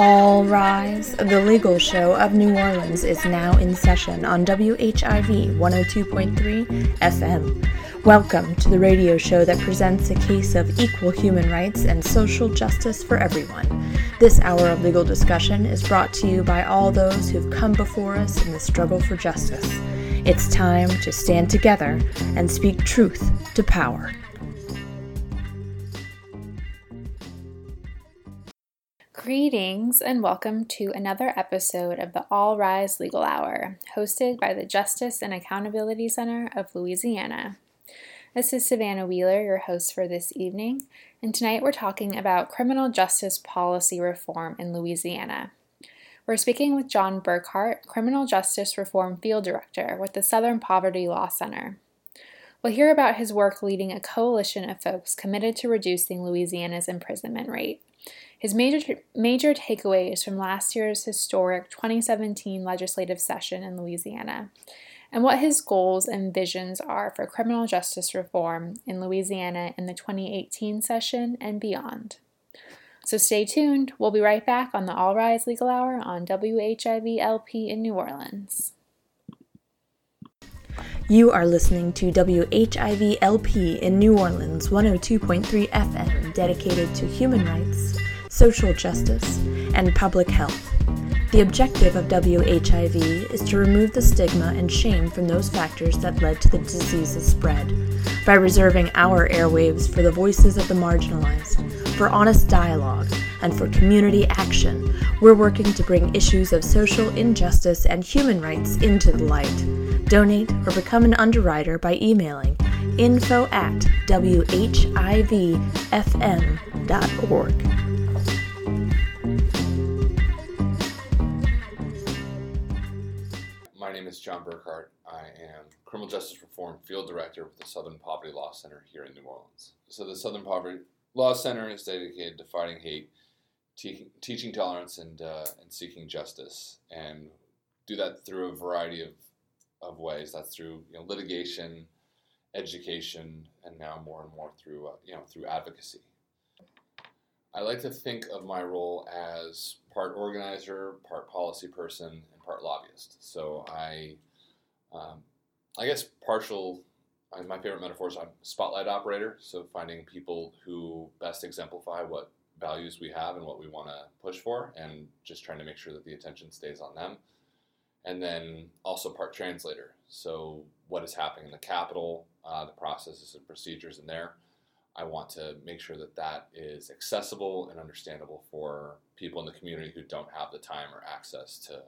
All Rise, the legal show of New Orleans, is now in session on WHIV 102.3 FM. Welcome to the radio show that presents a case of equal human rights and social justice for everyone. This hour of legal discussion is brought to you by all those who've come before us in the struggle for justice. It's time to stand together and speak truth to power. Greetings and welcome to another episode of the All Rise Legal Hour, hosted by the Justice and Accountability Center of Louisiana. This is Savannah Wheeler, your host for this evening, and tonight we're talking about criminal justice policy reform in Louisiana. We're speaking with John Burkhart, Criminal Justice Reform Field Director with the Southern Poverty Law Center. We'll hear about his work leading a coalition of folks committed to reducing Louisiana's imprisonment rate. His major, major takeaways from last year's historic 2017 legislative session in Louisiana, and what his goals and visions are for criminal justice reform in Louisiana in the 2018 session and beyond. So stay tuned. We'll be right back on the All Rise Legal Hour on WHIV LP in New Orleans. You are listening to WHIV LP in New Orleans 102.3 FM, dedicated to human rights social justice, and public health. The objective of WHIV is to remove the stigma and shame from those factors that led to the disease's spread by reserving our airwaves for the voices of the marginalized, for honest dialogue, and for community action. We're working to bring issues of social injustice and human rights into the light. Donate or become an underwriter by emailing info at whivfm.org. is John Burkhart. I am Criminal Justice Reform Field Director with the Southern Poverty Law Center here in New Orleans. So, the Southern Poverty Law Center is dedicated to fighting hate, te- teaching tolerance, and, uh, and seeking justice, and do that through a variety of, of ways. That's through you know, litigation, education, and now more and more through uh, you know through advocacy. I like to think of my role as part organizer, part policy person, part lobbyist. So I, um, I guess partial. My favorite metaphor is I'm spotlight operator. So finding people who best exemplify what values we have and what we want to push for, and just trying to make sure that the attention stays on them. And then also part translator. So what is happening in the Capitol, uh, the processes and procedures in there. I want to make sure that that is accessible and understandable for people in the community who don't have the time or access to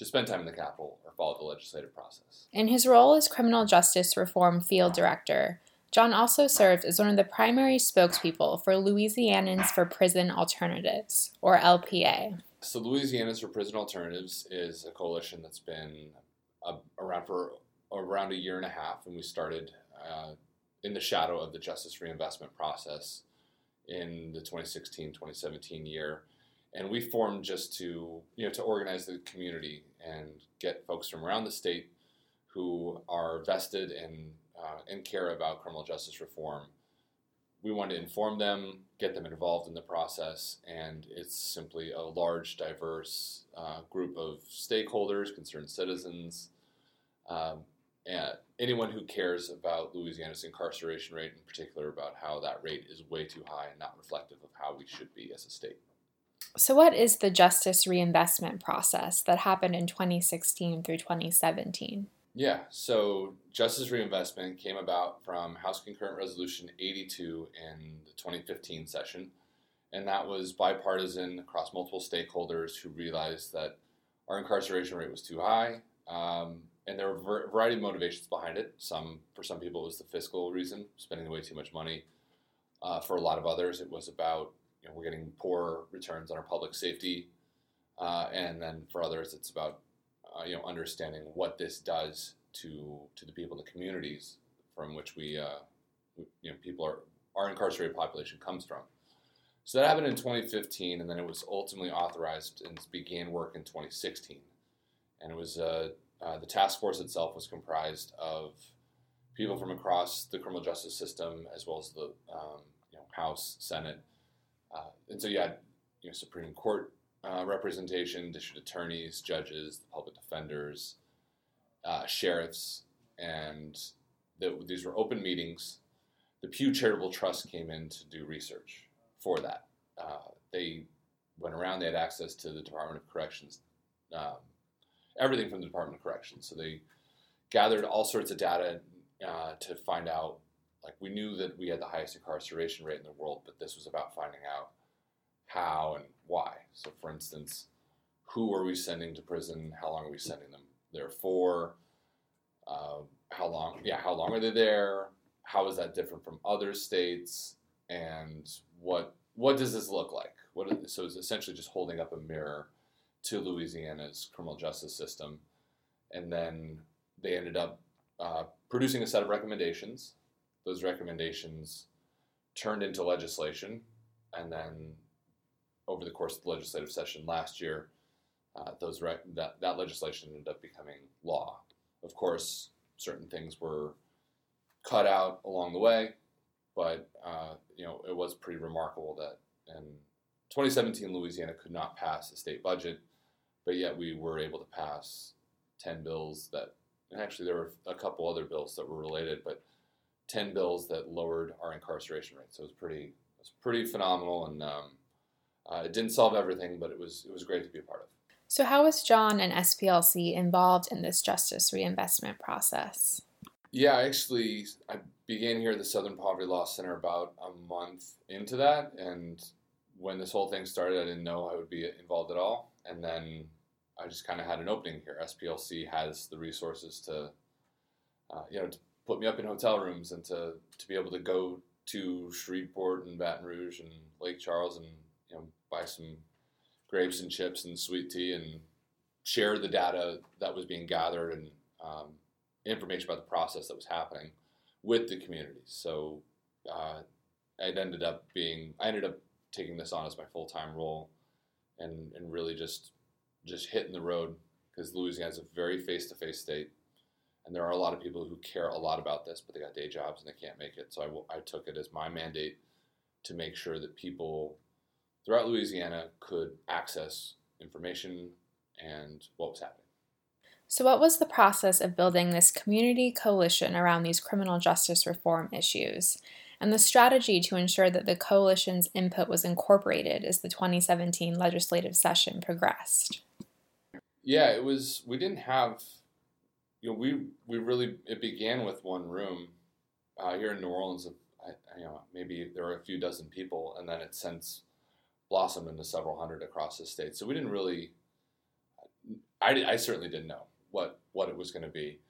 to spend time in the Capitol or follow the legislative process. In his role as Criminal Justice Reform Field Director, John also served as one of the primary spokespeople for Louisianans for Prison Alternatives, or LPA. So, Louisianans for Prison Alternatives is a coalition that's been uh, around for around a year and a half, and we started uh, in the shadow of the justice reinvestment process in the 2016 2017 year and we formed just to you know to organize the community and get folks from around the state who are vested in uh, and care about criminal justice reform. We want to inform them, get them involved in the process, and it's simply a large, diverse uh, group of stakeholders, concerned citizens, um, and anyone who cares about Louisiana's incarceration rate, in particular about how that rate is way too high and not reflective of how we should be as a state. So, what is the justice reinvestment process that happened in 2016 through 2017? Yeah, so justice reinvestment came about from House Concurrent Resolution 82 in the 2015 session, and that was bipartisan across multiple stakeholders who realized that our incarceration rate was too high, um, and there were a variety of motivations behind it. Some, for some people, it was the fiscal reason, spending way too much money. Uh, for a lot of others, it was about you know, we're getting poor returns on our public safety, uh, and then for others, it's about uh, you know understanding what this does to to the people in the communities from which we uh, you know people are our incarcerated population comes from. So that happened in 2015, and then it was ultimately authorized and began work in 2016. And it was uh, uh, the task force itself was comprised of people from across the criminal justice system, as well as the um, you know, House, Senate, uh, and so you had you know, Supreme Court uh, representation, district attorneys, judges, the public defenders, uh, sheriffs, and the, these were open meetings. The Pew Charitable Trust came in to do research for that. Uh, they went around, they had access to the Department of Corrections, um, everything from the Department of Corrections. So they gathered all sorts of data uh, to find out. Like we knew that we had the highest incarceration rate in the world, but this was about finding out how and why. So, for instance, who are we sending to prison? How long are we sending them there for? Uh, how long? Yeah, how long are they there? How is that different from other states? And what what does this look like? What is, so it's essentially just holding up a mirror to Louisiana's criminal justice system, and then they ended up uh, producing a set of recommendations. Those recommendations turned into legislation, and then over the course of the legislative session last year, uh, those rec- that, that legislation ended up becoming law. Of course, certain things were cut out along the way, but uh, you know it was pretty remarkable that in 2017 Louisiana could not pass a state budget, but yet we were able to pass 10 bills that, and actually there were a couple other bills that were related, but 10 bills that lowered our incarceration rate. So it was pretty, it was pretty phenomenal, and um, uh, it didn't solve everything, but it was it was great to be a part of. So, how was John and SPLC involved in this justice reinvestment process? Yeah, actually, I began here at the Southern Poverty Law Center about a month into that, and when this whole thing started, I didn't know I would be involved at all, and then I just kind of had an opening here. SPLC has the resources to, uh, you know, to put me up in hotel rooms and to to be able to go to Shreveport and Baton Rouge and Lake Charles and you know buy some grapes and chips and sweet tea and share the data that was being gathered and um, information about the process that was happening with the communities. So uh, it ended up being I ended up taking this on as my full time role and and really just just hitting the road because Louisiana is a very face to face state. And there are a lot of people who care a lot about this, but they got day jobs and they can't make it. So I, I took it as my mandate to make sure that people throughout Louisiana could access information and what was happening. So, what was the process of building this community coalition around these criminal justice reform issues, and the strategy to ensure that the coalition's input was incorporated as the 2017 legislative session progressed? Yeah, it was. We didn't have, you know, we we really it began with one room uh, here in New Orleans. Of, you know, maybe there were a few dozen people, and then it since blossomed into several hundred across the state. So we didn't really, I, I certainly didn't know what what it was going to be,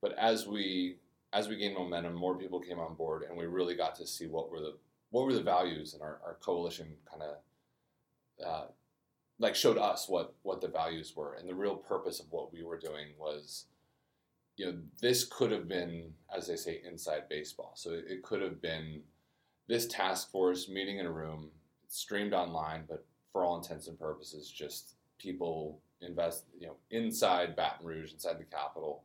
but as we as we gained momentum, more people came on board, and we really got to see what were the what were the values, and our, our coalition kind of uh, like showed us what what the values were, and the real purpose of what we were doing was. You know, this could have been, as they say, inside baseball. So it, could have been this task force meeting in a room streamed online, but for all intents and purposes, just people invest, you know, inside Baton Rouge, inside the capital,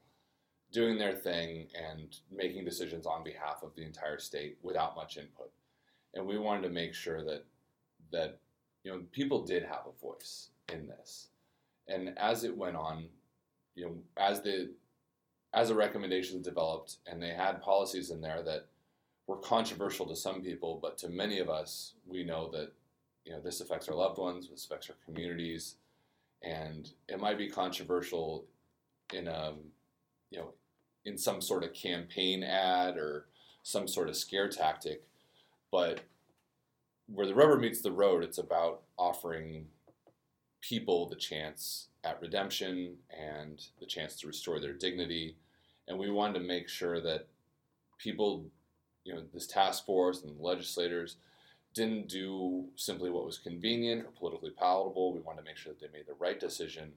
doing their thing and making decisions on behalf of the entire state without much input. And we wanted to make sure that that you know people did have a voice in this. And as it went on, you know, as the as the recommendations developed and they had policies in there that were controversial to some people, but to many of us, we know that you know this affects our loved ones, this affects our communities, and it might be controversial in a um, you know in some sort of campaign ad or some sort of scare tactic, but where the rubber meets the road, it's about offering people the chance at redemption and the chance to restore their dignity. And we wanted to make sure that people you know, this task force and legislators didn't do simply what was convenient or politically palatable. We wanted to make sure that they made the right decision,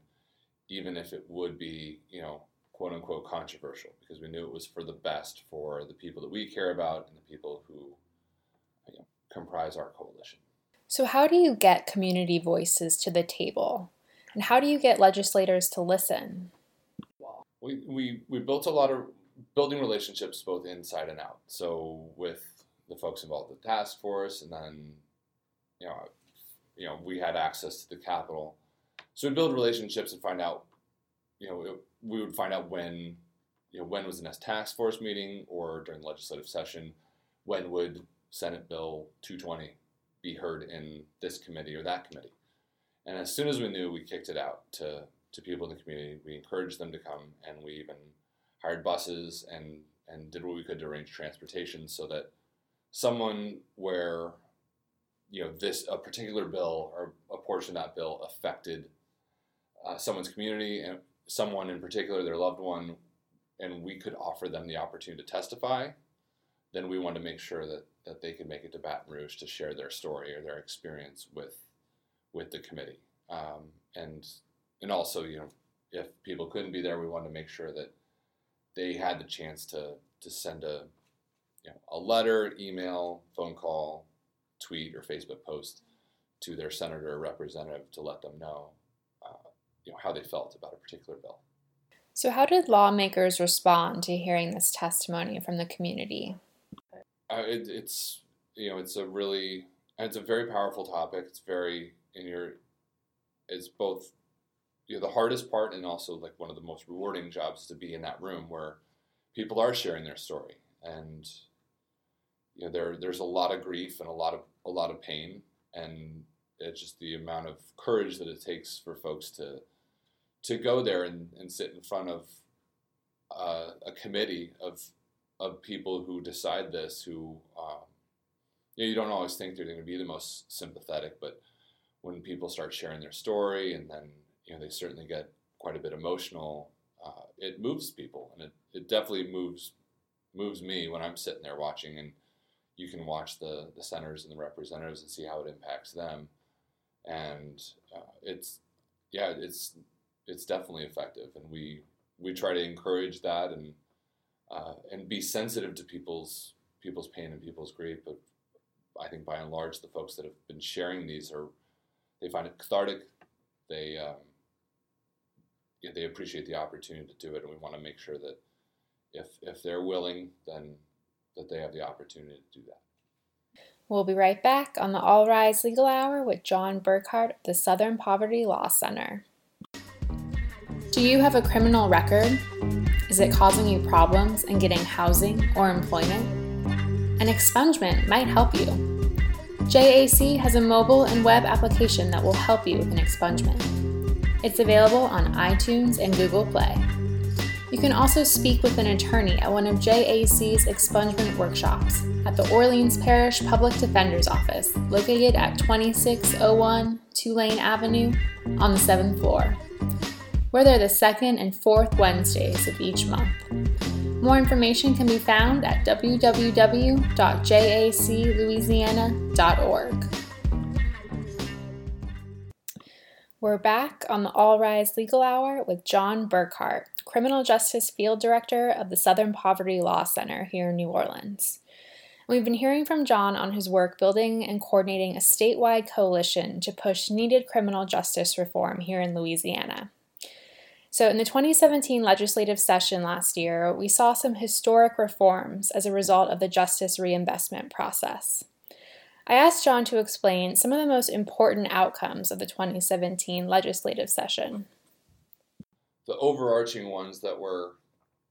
even if it would be, you know, quote unquote controversial, because we knew it was for the best for the people that we care about and the people who you know, comprise our coalition. So, how do you get community voices to the table? And how do you get legislators to listen? We, we, we built a lot of building relationships both inside and out. So with the folks involved the task force, and then you know you know we had access to the Capitol, so we build relationships and find out, you know, we would find out when, you know, when was the next task force meeting or during legislative session, when would Senate Bill 220 be heard in this committee or that committee, and as soon as we knew, we kicked it out to to people in the community. We encouraged them to come, and we even hired buses and and did what we could to arrange transportation so that someone where you know this a particular bill or a portion of that bill affected uh, someone's community and someone in particular their loved one and we could offer them the opportunity to testify then we wanted to make sure that that they could make it to Baton Rouge to share their story or their experience with with the committee um, and and also you know if people couldn't be there we wanted to make sure that they had the chance to to send a you know, a letter, email, phone call, tweet, or Facebook post to their senator or representative to let them know, uh, you know, how they felt about a particular bill. So, how did lawmakers respond to hearing this testimony from the community? Uh, it, it's you know, it's a really, it's a very powerful topic. It's very in your, it's both, you know, the hardest part and also like one of the most rewarding jobs to be in that room where people are sharing their story. And you know there there's a lot of grief and a lot of a lot of pain. And it's just the amount of courage that it takes for folks to to go there and, and sit in front of uh, a committee of of people who decide this who um, you, know, you don't always think they're going to be the most sympathetic but when people start sharing their story and then you know they certainly get quite a bit emotional uh, it moves people and it, it definitely moves moves me when I'm sitting there watching and you can watch the, the senators and the representatives and see how it impacts them. And uh, it's, yeah, it's, it's definitely effective. And we, we try to encourage that and, uh, and be sensitive to people's, people's pain and people's grief. But I think by and large, the folks that have been sharing these are, they find it cathartic. They, um, they appreciate the opportunity to do it. And we want to make sure that if, if they're willing, then that they have the opportunity to do that. We'll be right back on the All Rise Legal Hour with John Burkhart of the Southern Poverty Law Center. Do you have a criminal record? Is it causing you problems in getting housing or employment? An expungement might help you. JAC has a mobile and web application that will help you with an expungement. It's available on iTunes and Google Play. You can also speak with an attorney at one of JAC's expungement workshops at the Orleans Parish Public Defender's Office, located at 2601 Tulane Avenue on the 7th floor. We're there the second and fourth Wednesdays of each month. More information can be found at www.jaclouisiana.org. We're back on the All Rise Legal Hour with John Burkhart, Criminal Justice Field Director of the Southern Poverty Law Center here in New Orleans. We've been hearing from John on his work building and coordinating a statewide coalition to push needed criminal justice reform here in Louisiana. So, in the 2017 legislative session last year, we saw some historic reforms as a result of the justice reinvestment process. I asked John to explain some of the most important outcomes of the 2017 legislative session. The overarching ones that were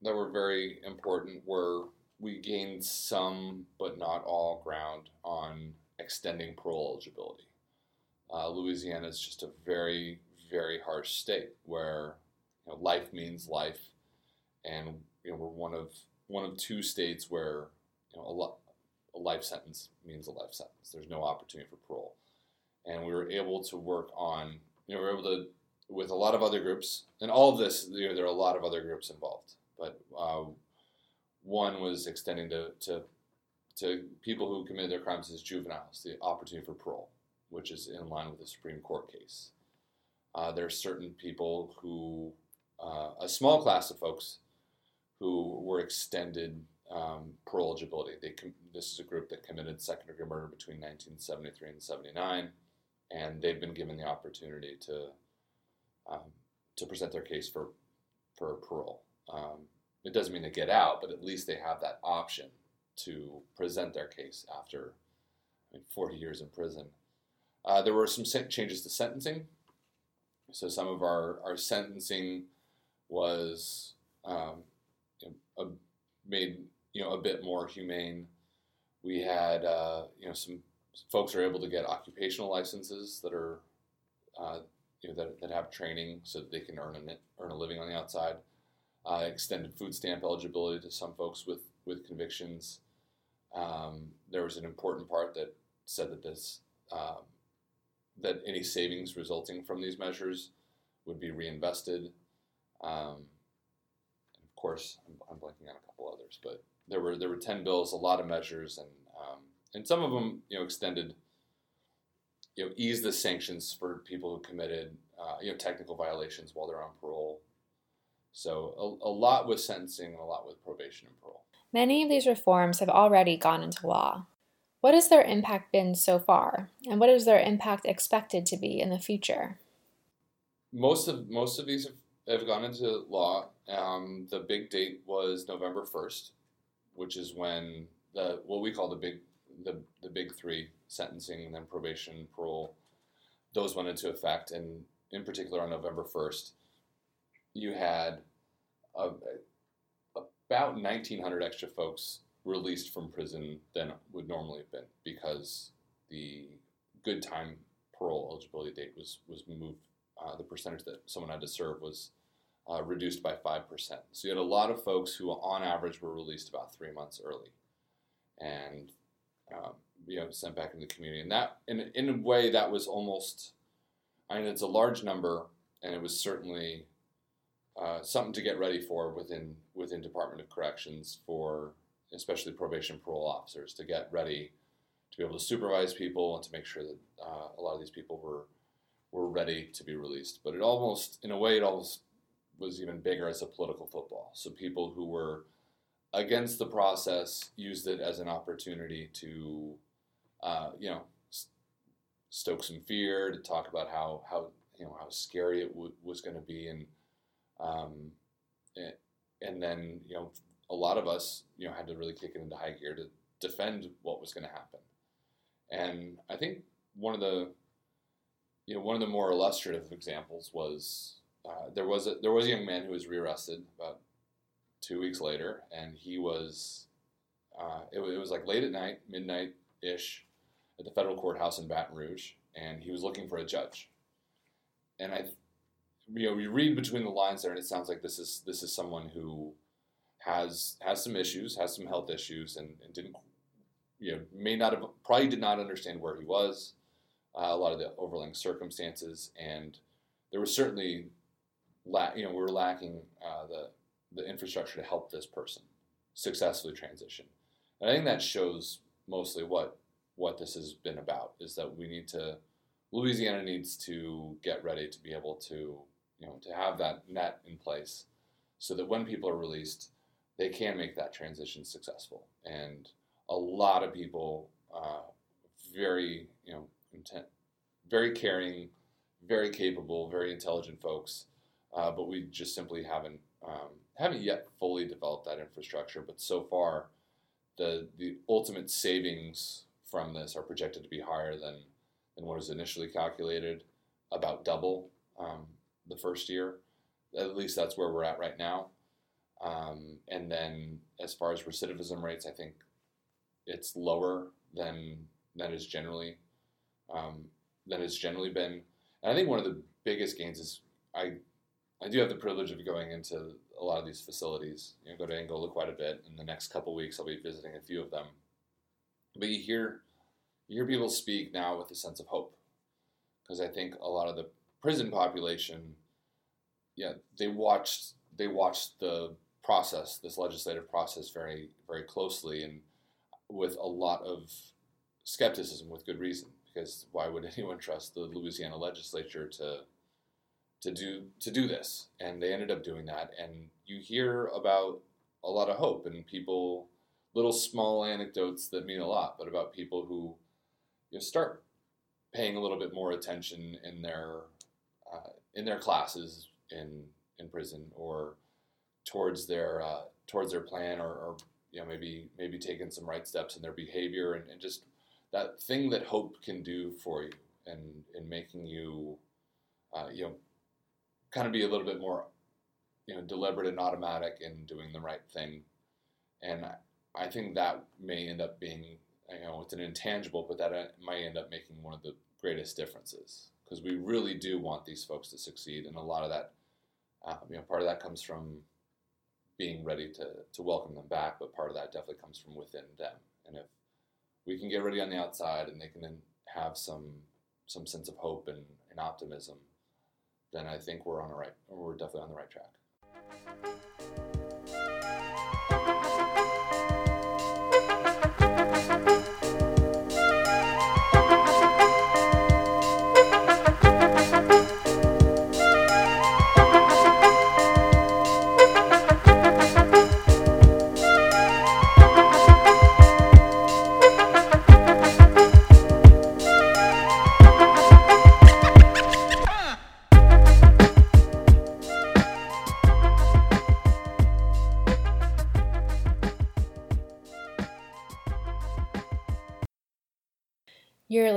that were very important were we gained some but not all ground on extending parole eligibility. Uh, Louisiana is just a very very harsh state where you know, life means life, and you know we're one of one of two states where you know a lot a life sentence means a life sentence. There's no opportunity for parole. And we were able to work on, you know, we were able to, with a lot of other groups, and all of this, you know, there are a lot of other groups involved. But uh, one was extending to, to, to people who committed their crimes as juveniles the opportunity for parole, which is in line with the Supreme Court case. Uh, there are certain people who, uh, a small class of folks, who were extended um, parole eligibility. They com- this is a group that committed second degree murder between 1973 and 79, and they've been given the opportunity to um, to present their case for for parole. Um, it doesn't mean they get out, but at least they have that option to present their case after I mean, 40 years in prison. Uh, there were some changes to sentencing. So some of our, our sentencing was um, you know, a, made you know a bit more humane. We had uh, you know some folks are able to get occupational licenses that are uh, you know that, that have training so that they can earn a earn a living on the outside. Uh, extended food stamp eligibility to some folks with with convictions. Um, there was an important part that said that this um, that any savings resulting from these measures would be reinvested. Um, of course, I'm, I'm, blanking on a couple others, but there were there were ten bills, a lot of measures, and um, and some of them you know extended, you know, ease the sanctions for people who committed uh, you know technical violations while they're on parole. So a, a lot with sentencing and a lot with probation and parole. Many of these reforms have already gone into law. What has their impact been so far, and what is their impact expected to be in the future? Most of most of these have, have gone into law. Um, the big date was November first, which is when the what we call the big the, the big three sentencing and then probation parole those went into effect and in particular on november 1st you had a, about 1,900 extra folks released from prison than would normally have been because the good time parole eligibility date was was moved. Uh, the percentage that someone had to serve was uh, reduced by five percent. So you had a lot of folks who, on average, were released about three months early, and um, you know sent back into the community. And that, in in a way, that was almost. I mean, it's a large number, and it was certainly uh, something to get ready for within within Department of Corrections for especially probation parole officers to get ready to be able to supervise people and to make sure that uh, a lot of these people were were ready to be released. But it almost, in a way, it almost was even bigger as a political football. So people who were against the process used it as an opportunity to, uh, you know, stoke some fear, to talk about how how you know how scary it w- was going to be, and um, and, and then, you know, a lot of us, you know, had to really kick it into high gear to defend what was going to happen. And I think one of the, you know, one of the more illustrative examples was uh, there was a there was a young man who was rearrested about two weeks later, and he was, uh, it, it was like late at night, midnight ish, at the federal courthouse in Baton Rouge, and he was looking for a judge. And I you know you read between the lines there, and it sounds like this is this is someone who has has some issues, has some health issues, and, and didn't you know may not have probably did not understand where he was, uh, a lot of the overlying circumstances, and there was certainly la- you know we were lacking uh, the the infrastructure to help this person successfully transition. And I think that shows mostly what what this has been about is that we need to Louisiana needs to get ready to be able to you know, to have that net in place so that when people are released, they can make that transition successful. And a lot of people, uh, very, you know, intent, very caring, very capable, very intelligent folks, uh, but we just simply haven't um, haven't yet fully developed that infrastructure. But so far, the the ultimate savings from this are projected to be higher than than what was initially calculated, about double. Um, the first year. At least that's where we're at right now. Um, and then as far as recidivism rates, I think it's lower than than is generally um, than has generally been. And I think one of the biggest gains is I I do have the privilege of going into a lot of these facilities. You know, go to Angola quite a bit. In the next couple weeks, I'll be visiting a few of them. But you hear you hear people speak now with a sense of hope, because I think a lot of the prison population, yeah, they watched they watched the process, this legislative process, very very closely, and with a lot of skepticism, with good reason, because why would anyone trust the Louisiana legislature to to do to do this? And they ended up doing that, and you hear about a lot of hope and people, little small anecdotes that mean a lot, but about people who you know, start paying a little bit more attention in their uh, in their classes in in prison or towards their uh, towards their plan or, or, you know maybe maybe taking some right steps in their behavior and, and, just that thing that hope can do for you and in making you, uh, you know, kind of be a little bit more, you know, deliberate and automatic in doing the right thing. And I think that may end up being, you know, it's an intangible, but that uh, might end up making one of the greatest differences because we really do want these folks to succeed, and a lot of that, uh, you know, part of that comes from being ready to, to welcome them back, but part of that definitely comes from within them. And if we can get ready on the outside and they can then have some some sense of hope and, and optimism, then I think we're on the right we're definitely on the right track.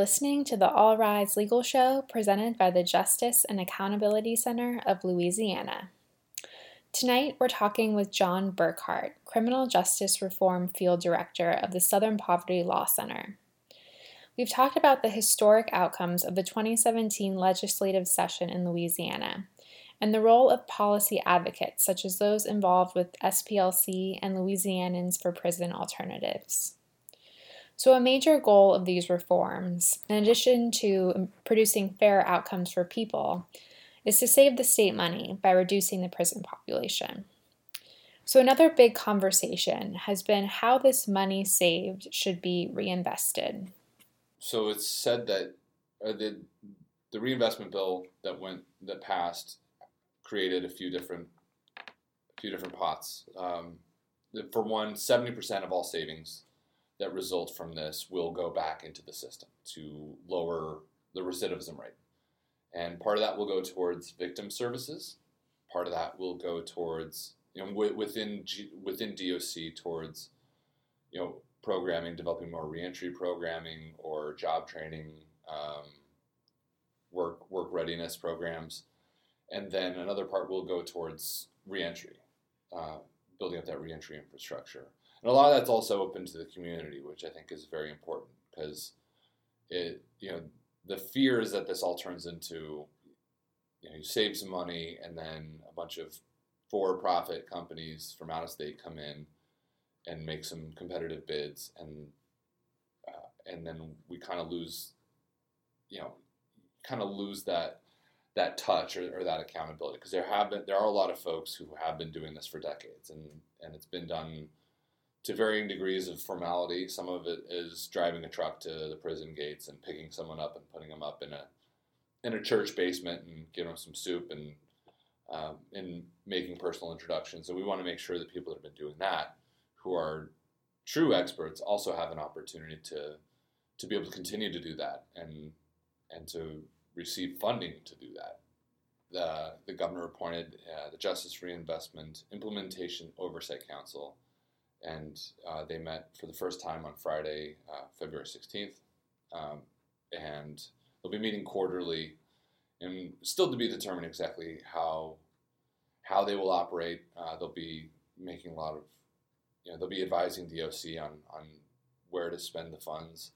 Listening to the All Rise Legal Show presented by the Justice and Accountability Center of Louisiana. Tonight, we're talking with John Burkhart, Criminal Justice Reform Field Director of the Southern Poverty Law Center. We've talked about the historic outcomes of the 2017 legislative session in Louisiana and the role of policy advocates, such as those involved with SPLC and Louisianans for Prison Alternatives. So, a major goal of these reforms, in addition to producing fair outcomes for people, is to save the state money by reducing the prison population. So, another big conversation has been how this money saved should be reinvested. So it's said that uh, the the reinvestment bill that went that passed created a few different a few different pots. Um, for one, seventy percent of all savings that result from this will go back into the system to lower the recidivism rate. And part of that will go towards victim services. Part of that will go towards, you know, within G, within DOC towards, you know, programming, developing more reentry programming or job training, um, work work readiness programs, and then another part will go towards reentry, uh, building up that reentry infrastructure. And a lot of that's also open to the community, which I think is very important because it, you know, the fear is that this all turns into, you know, you save some money and then a bunch of for-profit companies from out of state come in and make some competitive bids and uh, and then we kind of lose, you know, kind of lose that that touch or, or that accountability because there have been there are a lot of folks who have been doing this for decades and and it's been done to varying degrees of formality. Some of it is driving a truck to the prison gates and picking someone up and putting them up in a in a church basement and giving them some soup and um, and making personal introductions. And we want to make sure that people that have been doing that, who are true experts, also have an opportunity to to be able to continue to do that and and to receive funding to do that. The, the governor appointed uh, the Justice Reinvestment Implementation Oversight Council and uh, they met for the first time on Friday, uh, February 16th. Um, and they'll be meeting quarterly, and still to be determined exactly how how they will operate. Uh, they'll be making a lot of, you know, they'll be advising DOC on on where to spend the funds,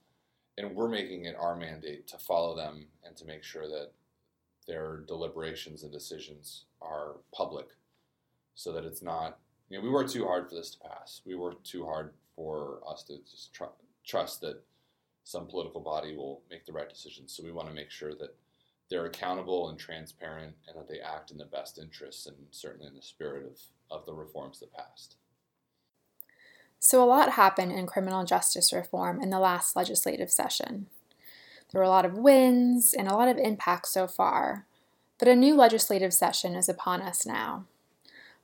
and we're making it our mandate to follow them and to make sure that their deliberations and decisions are public, so that it's not you know, we worked too hard for this to pass. We worked too hard for us to just tr- trust that some political body will make the right decisions. So we want to make sure that they're accountable and transparent and that they act in the best interests and certainly in the spirit of, of the reforms that passed. So, a lot happened in criminal justice reform in the last legislative session. There were a lot of wins and a lot of impacts so far, but a new legislative session is upon us now.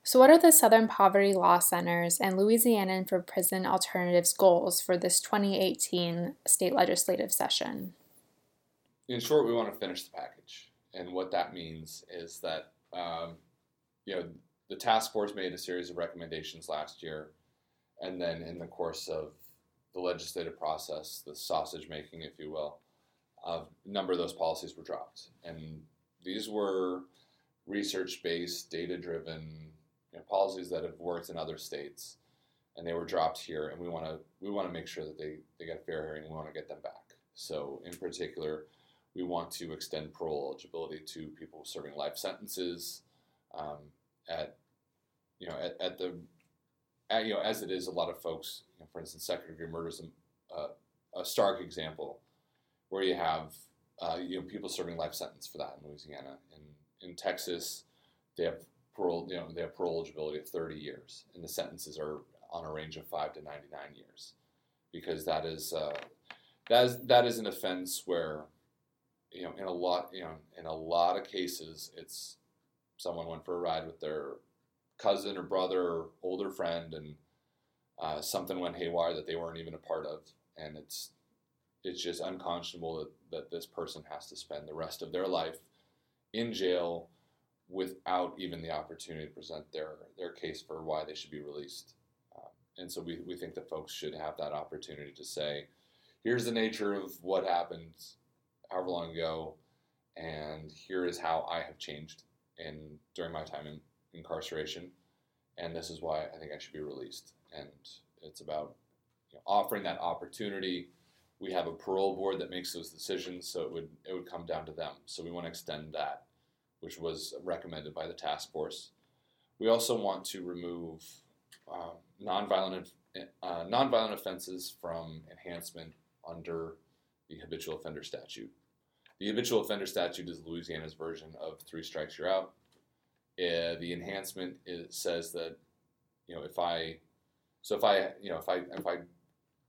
So, what are the Southern Poverty Law Center's and Louisiana for Prison Alternatives goals for this 2018 state legislative session? In short, we want to finish the package. And what that means is that, um, you know, the task force made a series of recommendations last year. And then in the course of the legislative process, the sausage making, if you will, a number of those policies were dropped, and these were research-based, data-driven you know, policies that have worked in other states, and they were dropped here, and we want to we want to make sure that they they get a fair hearing. We want to get them back. So, in particular, we want to extend parole eligibility to people serving life sentences um, at you know at, at the you know as it is a lot of folks. You know, for instance, second degree murder is a, a, stark example where you have uh, you know people serving life sentence for that in Louisiana. In in Texas, they have parole you know they have parole eligibility of 30 years, and the sentences are on a range of five to 99 years, because that is uh, that is that is an offense where you know in a lot you know in a lot of cases it's someone went for a ride with their cousin or brother or older friend and uh, something went haywire that they weren't even a part of. And it's it's just unconscionable that, that this person has to spend the rest of their life in jail without even the opportunity to present their their case for why they should be released. Um, and so we, we think that folks should have that opportunity to say here's the nature of what happened however long ago and here is how i have changed in during my time in incarceration and this is why i think i should be released and it's about you know, offering that opportunity we have a parole board that makes those decisions, so it would it would come down to them. So we want to extend that, which was recommended by the task force. We also want to remove uh, nonviolent uh, nonviolent offenses from enhancement under the habitual offender statute. The habitual offender statute is Louisiana's version of three strikes you're out. Uh, the enhancement is, says that you know if I so if I you know if I if I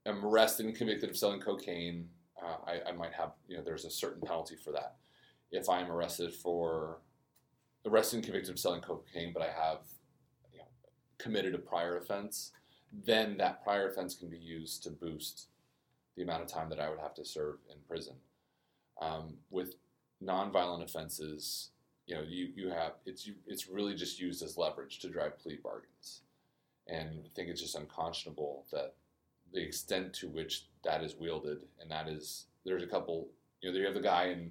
am arrested and convicted of selling cocaine, uh, I, I, might have, you know, there's a certain penalty for that. If I'm arrested for, arrested and convicted of selling cocaine, but I have, you know, committed a prior offense, then that prior offense can be used to boost the amount of time that I would have to serve in prison. Um, with nonviolent offenses, you know, you, you have, it's, it's really just used as leverage to drive plea bargains. And I think it's just unconscionable that the extent to which that is wielded, and that is there's a couple. You know, you have the guy in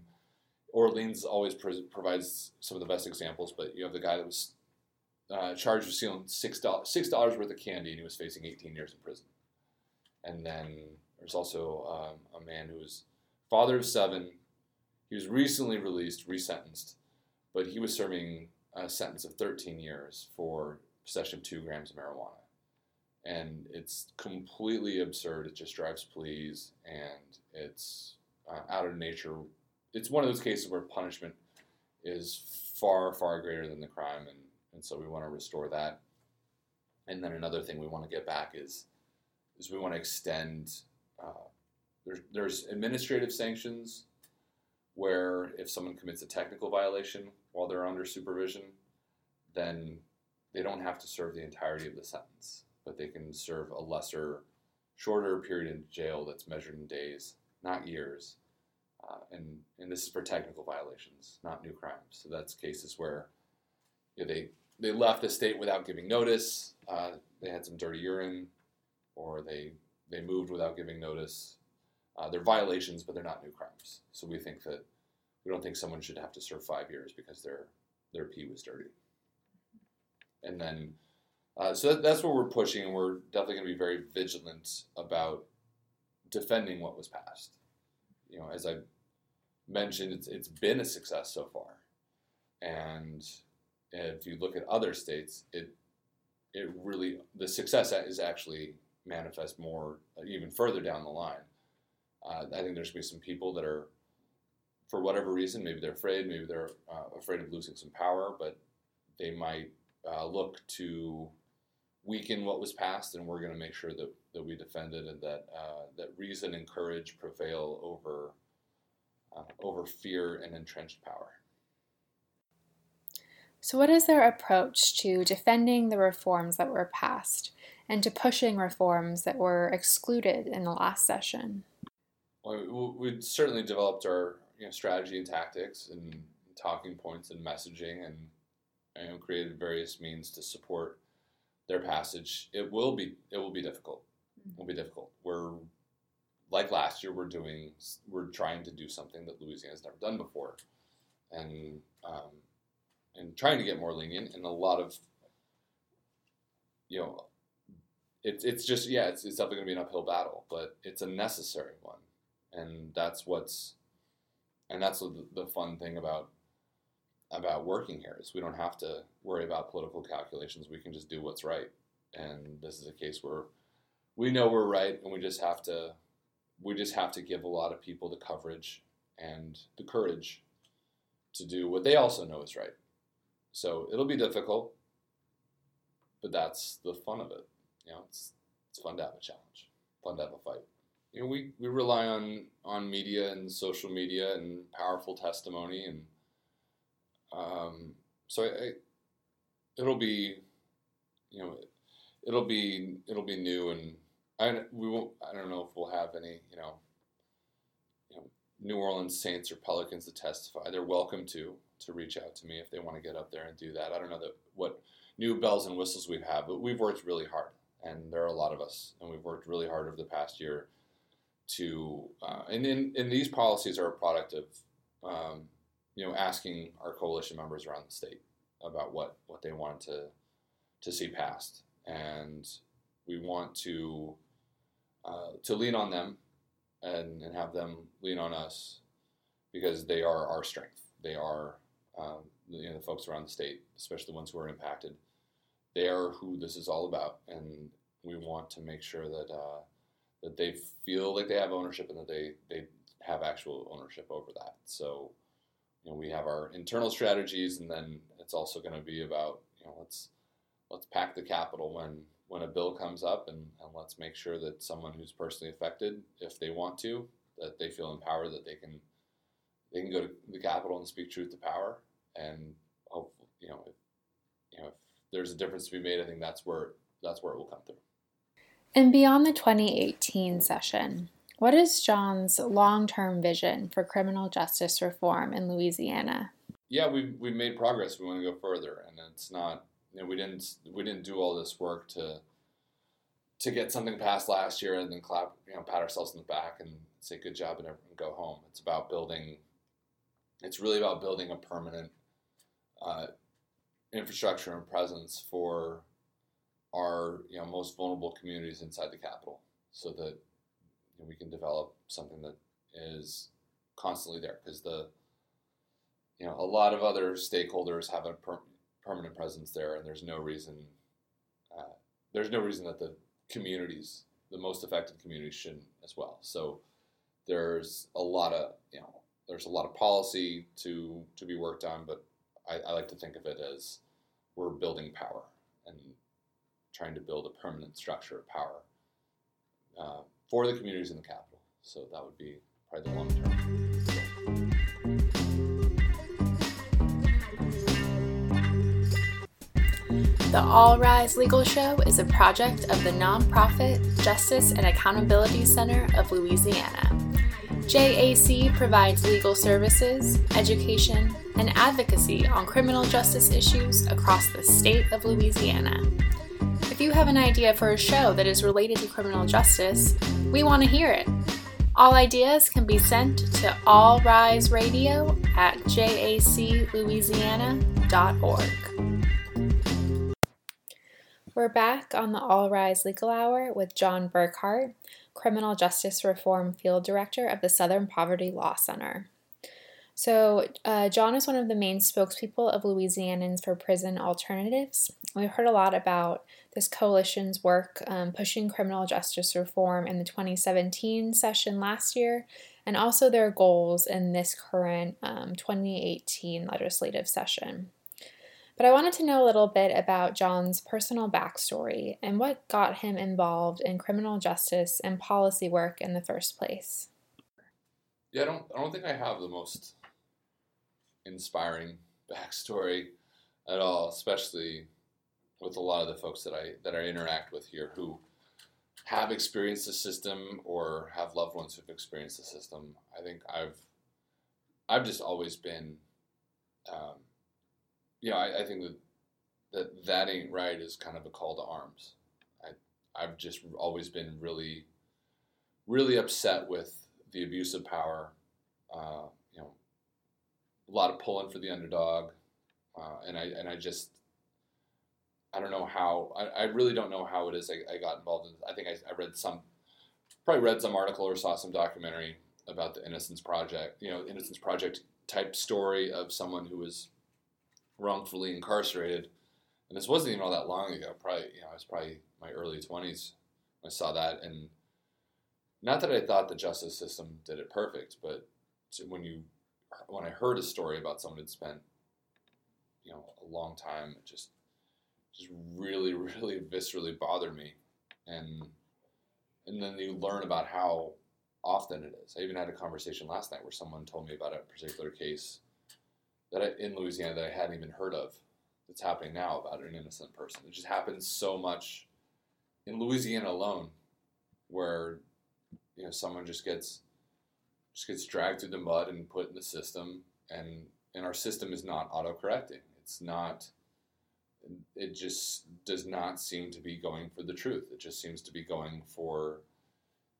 Orleans always provides some of the best examples, but you have the guy that was uh, charged with stealing six dollars worth of candy, and he was facing 18 years in prison. And then there's also um, a man who was father of seven. He was recently released, resentenced, but he was serving a sentence of 13 years for possession of two grams of marijuana and it's completely absurd. It just drives pleas, and it's uh, out of nature. It's one of those cases where punishment is far, far greater than the crime, and, and so we want to restore that. And then another thing we want to get back is is we want to extend. Uh, there's there's administrative sanctions where if someone commits a technical violation while they're under supervision, then they don't have to serve the entirety of the sentence but they can serve a lesser, shorter period in jail that's measured in days, not years. Uh, and, and this is for technical violations, not new crimes. So that's cases where you know, they, they left the state without giving notice, uh, they had some dirty urine, or they, they moved without giving notice. Uh, they're violations, but they're not new crimes. So we think that we don't think someone should have to serve five years because their their pee was dirty. And then uh, so that, that's what we're pushing, and we're definitely going to be very vigilant about defending what was passed. You know, as I mentioned, it's, it's been a success so far, and if you look at other states, it it really the success is actually manifest more uh, even further down the line. Uh, I think there's going to be some people that are, for whatever reason, maybe they're afraid, maybe they're uh, afraid of losing some power, but they might uh, look to weaken what was passed, and we're going to make sure that, that we defend it and that uh, that reason and courage prevail over uh, over fear and entrenched power. So, what is their approach to defending the reforms that were passed and to pushing reforms that were excluded in the last session? Well, we certainly developed our you know, strategy and tactics and talking points and messaging and, and created various means to support their passage, it will be it will be difficult. It will be difficult. We're like last year, we're doing we're trying to do something that Louisiana's never done before, and um, and trying to get more lenient. And a lot of you know, it's it's just yeah, it's, it's definitely going to be an uphill battle, but it's a necessary one, and that's what's and that's the, the fun thing about about working here is we don't have to worry about political calculations. We can just do what's right, and this is a case where we know we're right, and we just have to we just have to give a lot of people the coverage and the courage to do what they also know is right. So it'll be difficult, but that's the fun of it. You know, it's it's fun to have a challenge, fun to have a fight. You know, we, we rely on on media and social media and powerful testimony, and um, so I, I, it'll be, you know, it'll be it'll be new, and I we won't. I don't know if we'll have any, you know, you know, New Orleans Saints or Pelicans to testify. They're welcome to to reach out to me if they want to get up there and do that. I don't know that what new bells and whistles we have, but we've worked really hard and there are a lot of us, and we've worked really hard over the past year to, uh, and in, and these policies are a product of, um, you know, asking our coalition members around the state about what, what they wanted to, to see passed, and we want to, uh, to lean on them, and, and have them lean on us, because they are our strength. They are, um, you know, the folks around the state, especially the ones who are impacted. They are who this is all about, and we want to make sure that uh, that they feel like they have ownership and that they they have actual ownership over that. So, you know, we have our internal strategies, and then it's also going to be about you know let's let's pack the capital when when a bill comes up, and, and let's make sure that someone who's personally affected, if they want to, that they feel empowered that they can they can go to the capital and speak truth to power, and hope you know if, you know if there's a difference to be made, I think that's where that's where it will come through. And beyond the 2018 session, what is John's long-term vision for criminal justice reform in Louisiana? Yeah, we've, we've made progress. We want to go further, and it's not you know we didn't we didn't do all this work to to get something passed last year and then clap you know pat ourselves in the back and say good job and go home. It's about building. It's really about building a permanent uh, infrastructure and presence for our you know most vulnerable communities inside the capital, so that you know, we can develop something that is constantly there. Because the you know a lot of other stakeholders have a per- permanent presence there, and there's no reason uh, there's no reason that the communities, the most affected communities, shouldn't as well. So there's a lot of you know there's a lot of policy to to be worked on, but I, I like to think of it as we're building power and trying to build a permanent structure of power uh, for the communities in the capital. So that would be probably the long term. The All Rise Legal Show is a project of the nonprofit Justice and Accountability Center of Louisiana. JAC provides legal services, education, and advocacy on criminal justice issues across the state of Louisiana. If you have an idea for a show that is related to criminal justice, we want to hear it. All ideas can be sent to allriseradio at jaclouisiana.org. We're back on the All Rise Legal Hour with John Burkhart, Criminal Justice Reform Field Director of the Southern Poverty Law Center. So, uh, John is one of the main spokespeople of Louisianans for Prison Alternatives. We've heard a lot about this coalition's work um, pushing criminal justice reform in the 2017 session last year, and also their goals in this current um, 2018 legislative session. But I wanted to know a little bit about John's personal backstory and what got him involved in criminal justice and policy work in the first place. Yeah, I don't. I don't think I have the most inspiring backstory at all, especially with a lot of the folks that I that I interact with here who have experienced the system or have loved ones who've experienced the system. I think I've I've just always been um, you know, I, I think that, that that ain't right is kind of a call to arms. I, I've just always been really really upset with the abuse of power. Uh, a lot of pulling for the underdog, uh, and I and I just I don't know how I, I really don't know how it is I, I got involved in. I think I, I read some probably read some article or saw some documentary about the Innocence Project. You know, Innocence Project type story of someone who was wrongfully incarcerated. And this wasn't even all that long ago. Probably, you know, I was probably my early twenties when I saw that, and not that I thought the justice system did it perfect, but when you when I heard a story about someone who'd spent you know a long time, it just just really really viscerally bothered me, and and then you learn about how often it is. I even had a conversation last night where someone told me about a particular case that I, in Louisiana that I hadn't even heard of that's happening now about an innocent person. It just happens so much in Louisiana alone, where you know someone just gets just gets dragged through the mud and put in the system, and and our system is not autocorrecting. It's not. It just does not seem to be going for the truth. It just seems to be going for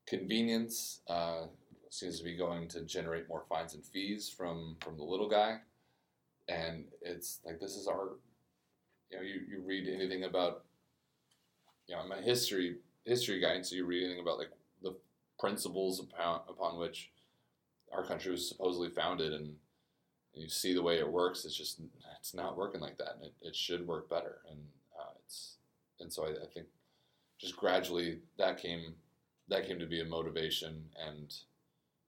convenience. Uh, seems to be going to generate more fines and fees from from the little guy, and it's like this is our. You know, you, you read anything about. You know, I'm a history history guy, and so you read anything about like the principles upon upon which our country was supposedly founded, and you see the way it works. It's just it's not working like that, and it, it should work better. And uh, it's and so I, I think just gradually that came that came to be a motivation. And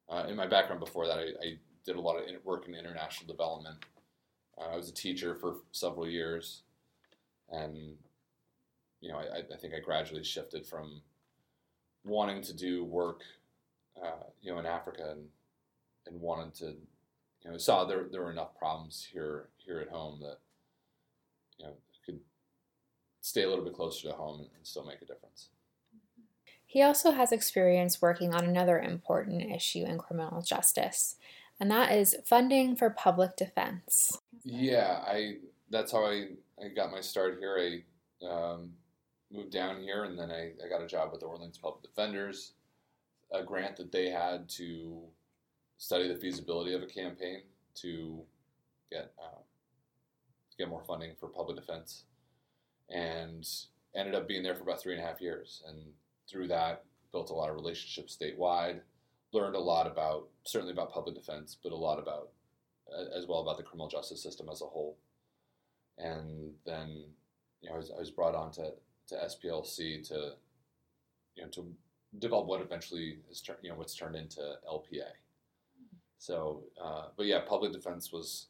uh, in my background before that, I, I, did a lot of work in international development. Uh, I was a teacher for several years, and you know, I, I think I gradually shifted from wanting to do work, uh, you know, in Africa and and wanted to, you know, saw there there were enough problems here here at home that you know could stay a little bit closer to home and, and still make a difference. He also has experience working on another important issue in criminal justice, and that is funding for public defense. Yeah, I that's how I, I got my start here. I um, moved down here, and then I, I got a job with the Orleans Public Defenders, a grant that they had to study the feasibility of a campaign to get uh, get more funding for public defense, and ended up being there for about three and a half years. And through that, built a lot of relationships statewide, learned a lot about, certainly about public defense, but a lot about, as well about the criminal justice system as a whole. And then, you know, I was, I was brought on to, to SPLC to, you know, to develop what eventually is, you know, what's turned into LPA. So, uh, but yeah, public defense was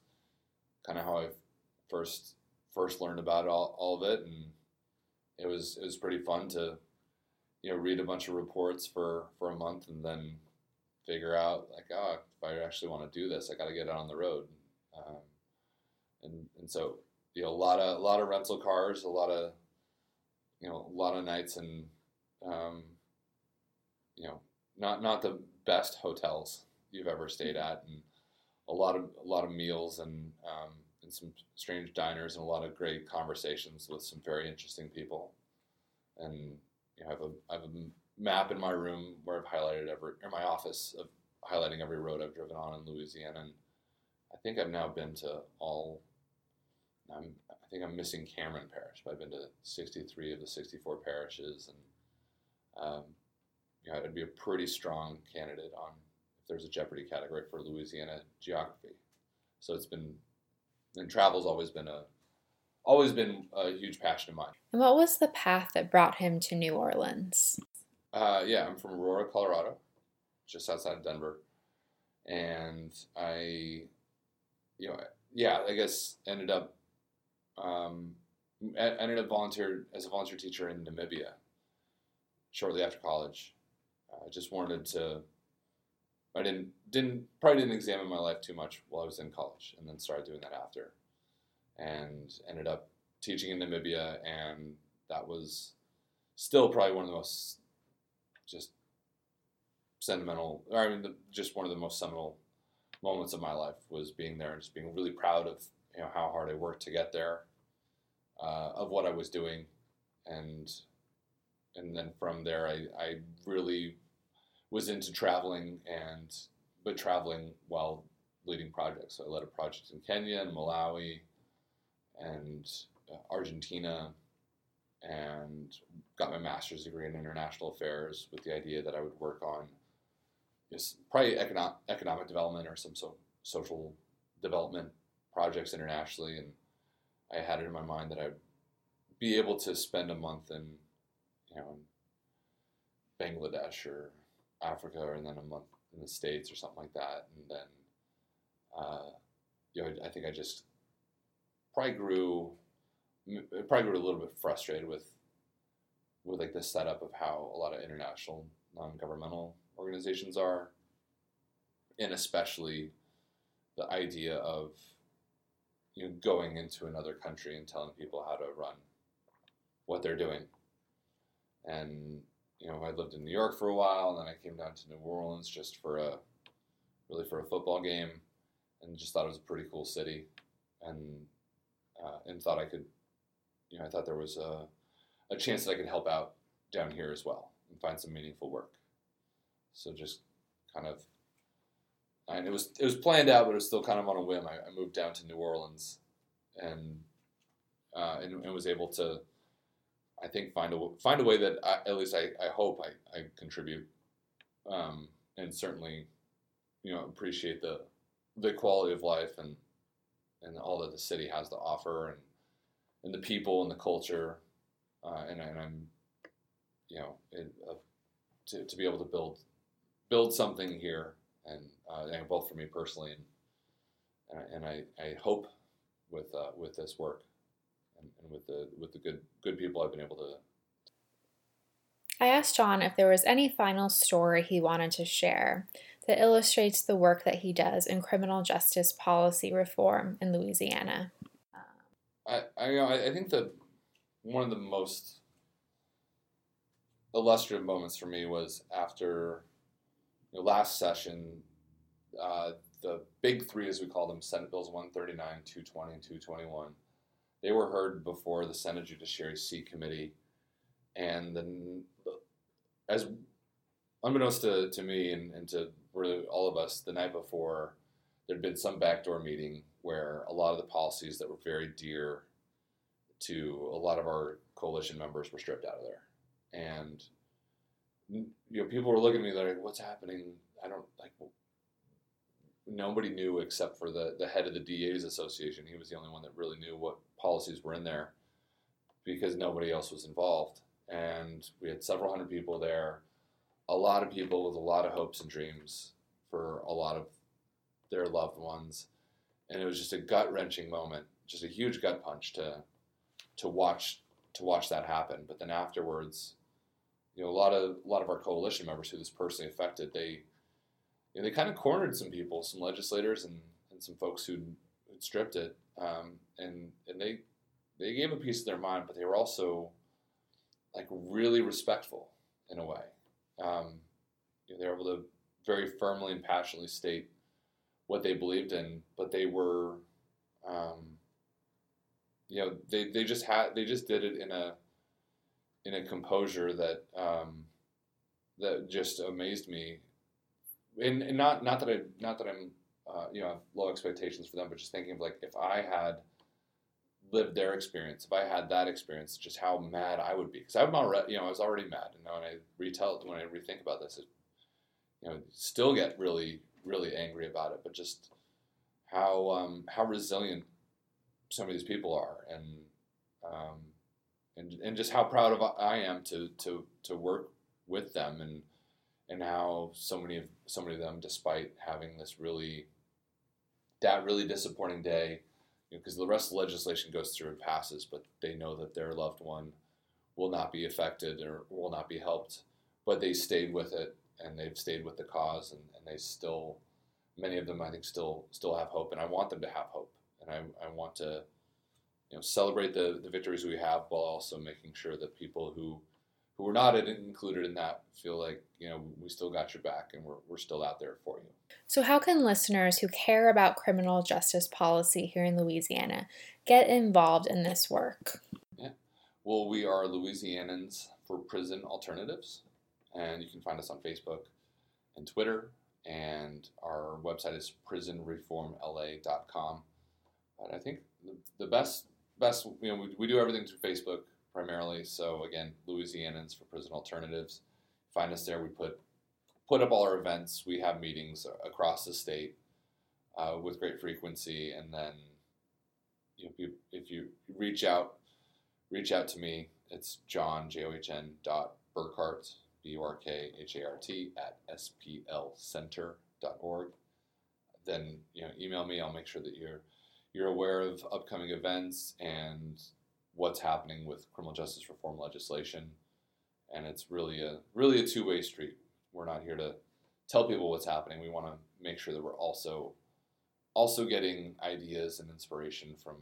kind of how I first first learned about all, all of it, and it was it was pretty fun to you know read a bunch of reports for for a month and then figure out like oh if I actually want to do this I got to get out on the road. Um, and and so you know a lot of a lot of rental cars a lot of you know a lot of nights and um, you know not not the best hotels you've ever stayed at and a lot of a lot of meals and um, and some strange diners and a lot of great conversations with some very interesting people and you know, I have a I have a map in my room where I've highlighted every or my office of highlighting every road I've driven on in Louisiana, and I think I've now been to all. I'm, I think I'm missing Cameron Parish, but I've been to 63 of the 64 parishes, and um, you know, I'd be a pretty strong candidate on there's a Jeopardy category for Louisiana geography. So it's been, and travel's always been a always been a huge passion of mine. And what was the path that brought him to New Orleans? Uh, yeah, I'm from Aurora, Colorado, just outside of Denver, and I, you know, yeah, I guess ended up, um, ended up volunteer as a volunteer teacher in Namibia. Shortly after college, I just wanted to. I didn't didn't probably didn't examine my life too much while I was in college, and then started doing that after. And ended up teaching in Namibia, and that was still probably one of the most just sentimental, or I mean, the, just one of the most seminal moments of my life was being there and just being really proud of you know how hard I worked to get there, uh, of what I was doing, and and then from there I, I really was into traveling and but traveling while leading projects. So I led a project in Kenya and Malawi and uh, Argentina and got my master's degree in international affairs with the idea that I would work on just probably economic, economic development or some so, social development projects internationally. And I had it in my mind that I'd be able to spend a month in, you know, in Bangladesh or Africa, and then a month in the States or something like that. And then, uh, you know, I think I just probably grew, probably grew a little bit frustrated with, with like the setup of how a lot of international non-governmental organizations are, and especially the idea of you know going into another country and telling people how to run what they're doing. And you know, I lived in New York for a while, and then I came down to New Orleans just for a really for a football game, and just thought it was a pretty cool city, and uh, and thought I could, you know, I thought there was a a chance that I could help out down here as well and find some meaningful work. So just kind of, and it was it was planned out, but it was still kind of on a whim. I, I moved down to New Orleans, and uh, and, and was able to I think find a find a way that I, at least I, I hope I, I contribute, um, and certainly, you know, appreciate the the quality of life and and all that the city has to offer and and the people and the culture, uh, and, and I'm, you know, it, uh, to to be able to build build something here and, uh, and both for me personally and and I, I hope with uh, with this work and, with the with the good good people I've been able to. I asked John if there was any final story he wanted to share that illustrates the work that he does in criminal justice policy reform in Louisiana. I I, I think the one of the most illustrative moments for me was after you know, last session, uh, the big three, as we call them, Senate Bills 139, 220, and 221 they were heard before the Senate Judiciary C Committee, and then as unbeknownst to, to me and, and to really all of us, the night before there'd been some backdoor meeting where a lot of the policies that were very dear to a lot of our coalition members were stripped out of there, and you know people were looking at me like, "What's happening?" I don't like nobody knew except for the, the head of the DA's association. He was the only one that really knew what policies were in there because nobody else was involved. And we had several hundred people there, a lot of people with a lot of hopes and dreams for a lot of their loved ones. And it was just a gut wrenching moment, just a huge gut punch to to watch to watch that happen. But then afterwards, you know, a lot of a lot of our coalition members who this personally affected, they you know, they kind of cornered some people, some legislators, and, and some folks who stripped it, um, and and they they gave a piece of their mind, but they were also like really respectful in a way. Um, you know, they were able to very firmly and passionately state what they believed in, but they were, um, you know, they, they just had they just did it in a in a composure that um, that just amazed me and, and not not that I not that I'm uh, you know have low expectations for them, but just thinking of like if I had lived their experience, if I had that experience, just how mad I would be. Because I'm already you know I was already mad, and when I retell when I rethink about this, it, you know still get really really angry about it, but just how um, how resilient some of these people are, and um, and and just how proud of I am to to to work with them and and how so many of so many of them, despite having this really that really disappointing day, because you know, the rest of the legislation goes through and passes, but they know that their loved one will not be affected or will not be helped, but they stayed with it and they've stayed with the cause and, and they still many of them I think still still have hope and I want them to have hope. And I, I want to you know celebrate the, the victories we have while also making sure that people who who were not included in that feel like you know we still got your back and we're, we're still out there for you so how can listeners who care about criminal justice policy here in louisiana get involved in this work yeah well we are louisianans for prison alternatives and you can find us on facebook and Twitter. And our website is prisonreformla.com. But I think the, best, best, you know, we, we do everything through Facebook primarily. So again, Louisianans for Prison Alternatives. Find us there. We put put up all our events. We have meetings across the state uh, with great frequency, and then you know, if you reach out, reach out to me. It's John J O H N dot Burkhart B U R K H A R T at splcenter.org. Then you know, email me. I'll make sure that you're you're aware of upcoming events and what's happening with criminal justice reform legislation. And it's really a really a two way street. We're not here to tell people what's happening. We want to make sure that we're also also getting ideas and inspiration from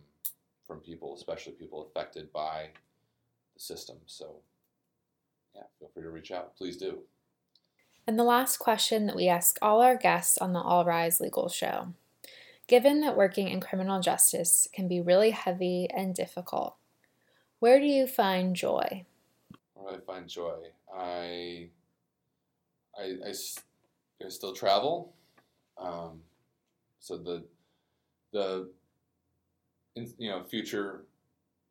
from people, especially people affected by the system. So yeah, feel free to reach out. Please do. And the last question that we ask all our guests on the All Rise Legal Show. Given that working in criminal justice can be really heavy and difficult, where do you find joy? Where do I find joy? I, I, I, I still travel. Um, so the, the, you know, future,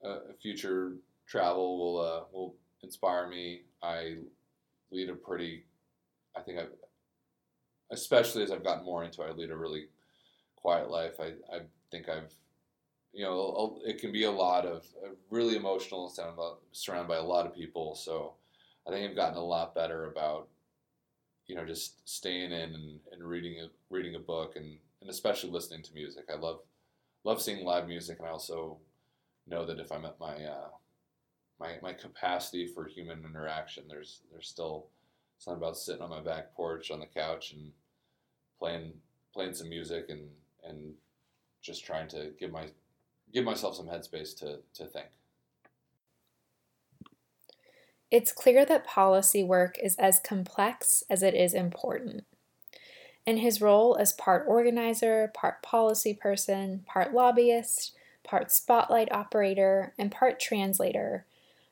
uh, future travel will uh, will inspire me. I lead a pretty, I think I've, especially as I've gotten more into it, I lead a really quiet life. I, I think I've you know, it can be a lot of really emotional, and surrounded by a lot of people. So I think I've gotten a lot better about, you know, just staying in and, and reading a, reading a book and, and especially listening to music. I love love seeing live music, and I also know that if I'm at my uh, my my capacity for human interaction, there's there's still something about sitting on my back porch on the couch and playing playing some music and and just trying to give my give myself some headspace to, to think. It's clear that policy work is as complex as it is important. In his role as part organizer, part policy person, part lobbyist, part spotlight operator, and part translator,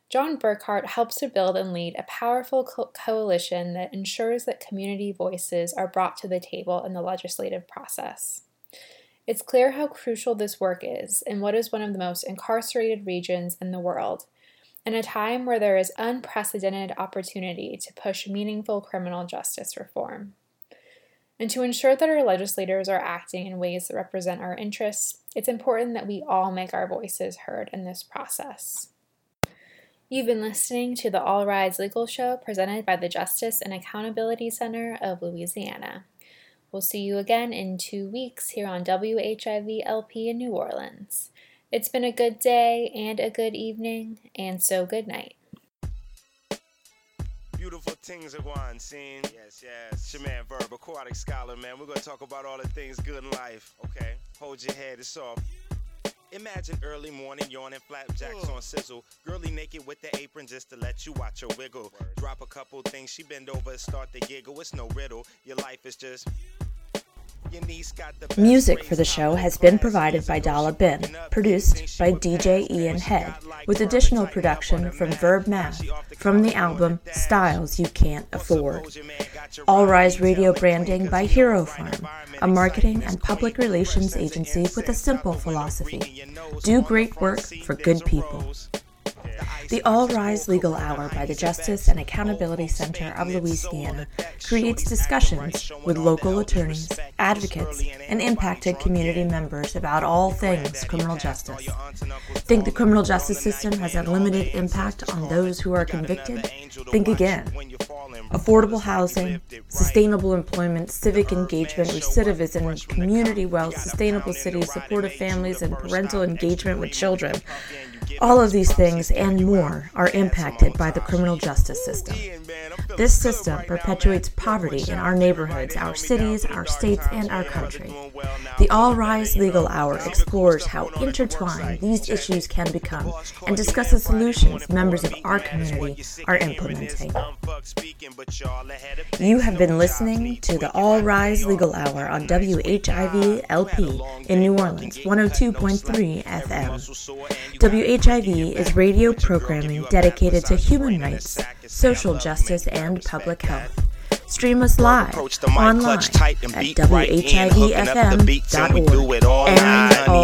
John Burkhart helps to build and lead a powerful co- coalition that ensures that community voices are brought to the table in the legislative process. It's clear how crucial this work is in what is one of the most incarcerated regions in the world, in a time where there is unprecedented opportunity to push meaningful criminal justice reform. And to ensure that our legislators are acting in ways that represent our interests, it's important that we all make our voices heard in this process. You've been listening to the All Rise Legal Show presented by the Justice and Accountability Center of Louisiana. We'll see you again in two weeks here on WHIV LP in New Orleans. It's been a good day and a good evening, and so good night. Beautiful things are one scene. Yes, yes. It's your man Verb, aquatic scholar, man. We're gonna talk about all the things good in life. Okay. Hold your head, it's off. Imagine early morning yawning, flapjacks on sizzle. Girly naked with the apron just to let you watch her wiggle. Drop a couple things, she bend over and start to giggle. It's no riddle, your life is just. Music for the show has been provided by Dala Bin, produced by DJ Ian Head, with additional production from Verb Math from the album Styles You Can't Afford. All Rise Radio branding by Hero Farm, a marketing and public relations agency with a simple philosophy do great work for good people. The All Rise Legal Hour by the Justice and Accountability Center of Louisiana creates discussions with local attorneys, advocates, and impacted community members about all things criminal justice. Think the criminal justice system has a limited impact on those who are convicted? Think again. Affordable housing, sustainable employment, civic engagement, recidivism, community wealth, sustainable cities, supportive families, and parental engagement with children. All of these things and more are impacted by the criminal justice system. This system perpetuates poverty in our neighborhoods, our cities, our states, and our country. The All Rise Legal Hour explores how intertwined these issues can become and discusses solutions members of our community are implementing. You have been listening to the All Rise Legal Hour on WHIV LP in New Orleans, 102.3 FM. WHIV is radio programming dedicated to human rights, social justice, and public health. Stream us live online at WHIVFM.org. And all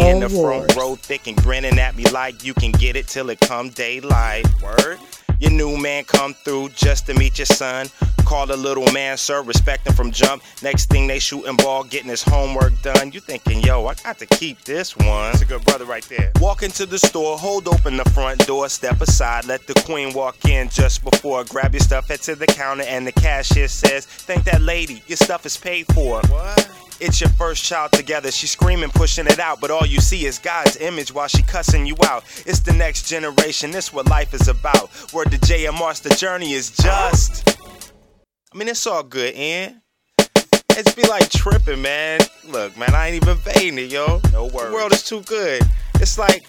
in the front row, thick and grinning at me like you can get it till it come daylight. Word. Your new man come through just to meet your son. Call the little man, sir, respect him from jump. Next thing they shooting ball, getting his homework done. You thinking, yo, I got to keep this one. That's a good brother right there. Walk into the store, hold open the front door, step aside, let the queen walk in just before. Grab your stuff, head to the counter, and the cashier says, Thank that lady, your stuff is paid for. What? It's your first child together. She's screaming, pushing it out, but all you see is God's image while she cussing you out. It's the next generation. This what life is about. Word to JMR's, the journey is just. I mean, it's all good, and it's be like tripping, man. Look, man, I ain't even paying it, yo. No worries. The world is too good. It's like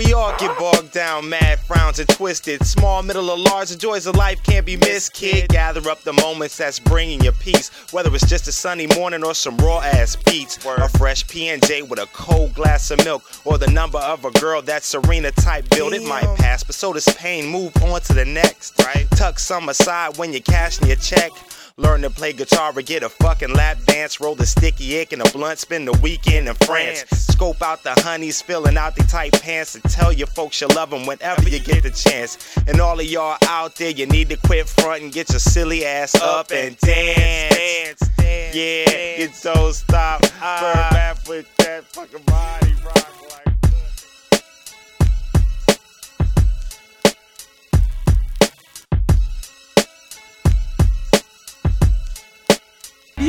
we all get bogged down, mad frowns and twisted. Small, middle, or large, the joys of life can't be missed, kid. Gather up the moments that's bringing you peace. Whether it's just a sunny morning or some raw ass beats. A fresh PNJ with a cold glass of milk. Or the number of a girl that Serena type build. It might pass, but so does pain. Move on to the next, right? Tuck some aside when you're cashing your check. Learn to play guitar or get a fucking lap dance. Roll the sticky ick and a blunt, spend the weekend in France. Scope out the honeys, filling out the tight pants. And tell your folks you love them whenever you get the chance. And all of y'all out there, you need to quit front and get your silly ass up and dance. dance, dance yeah, get those stop. Burn back with that fucking body rock like.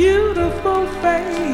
beautiful face.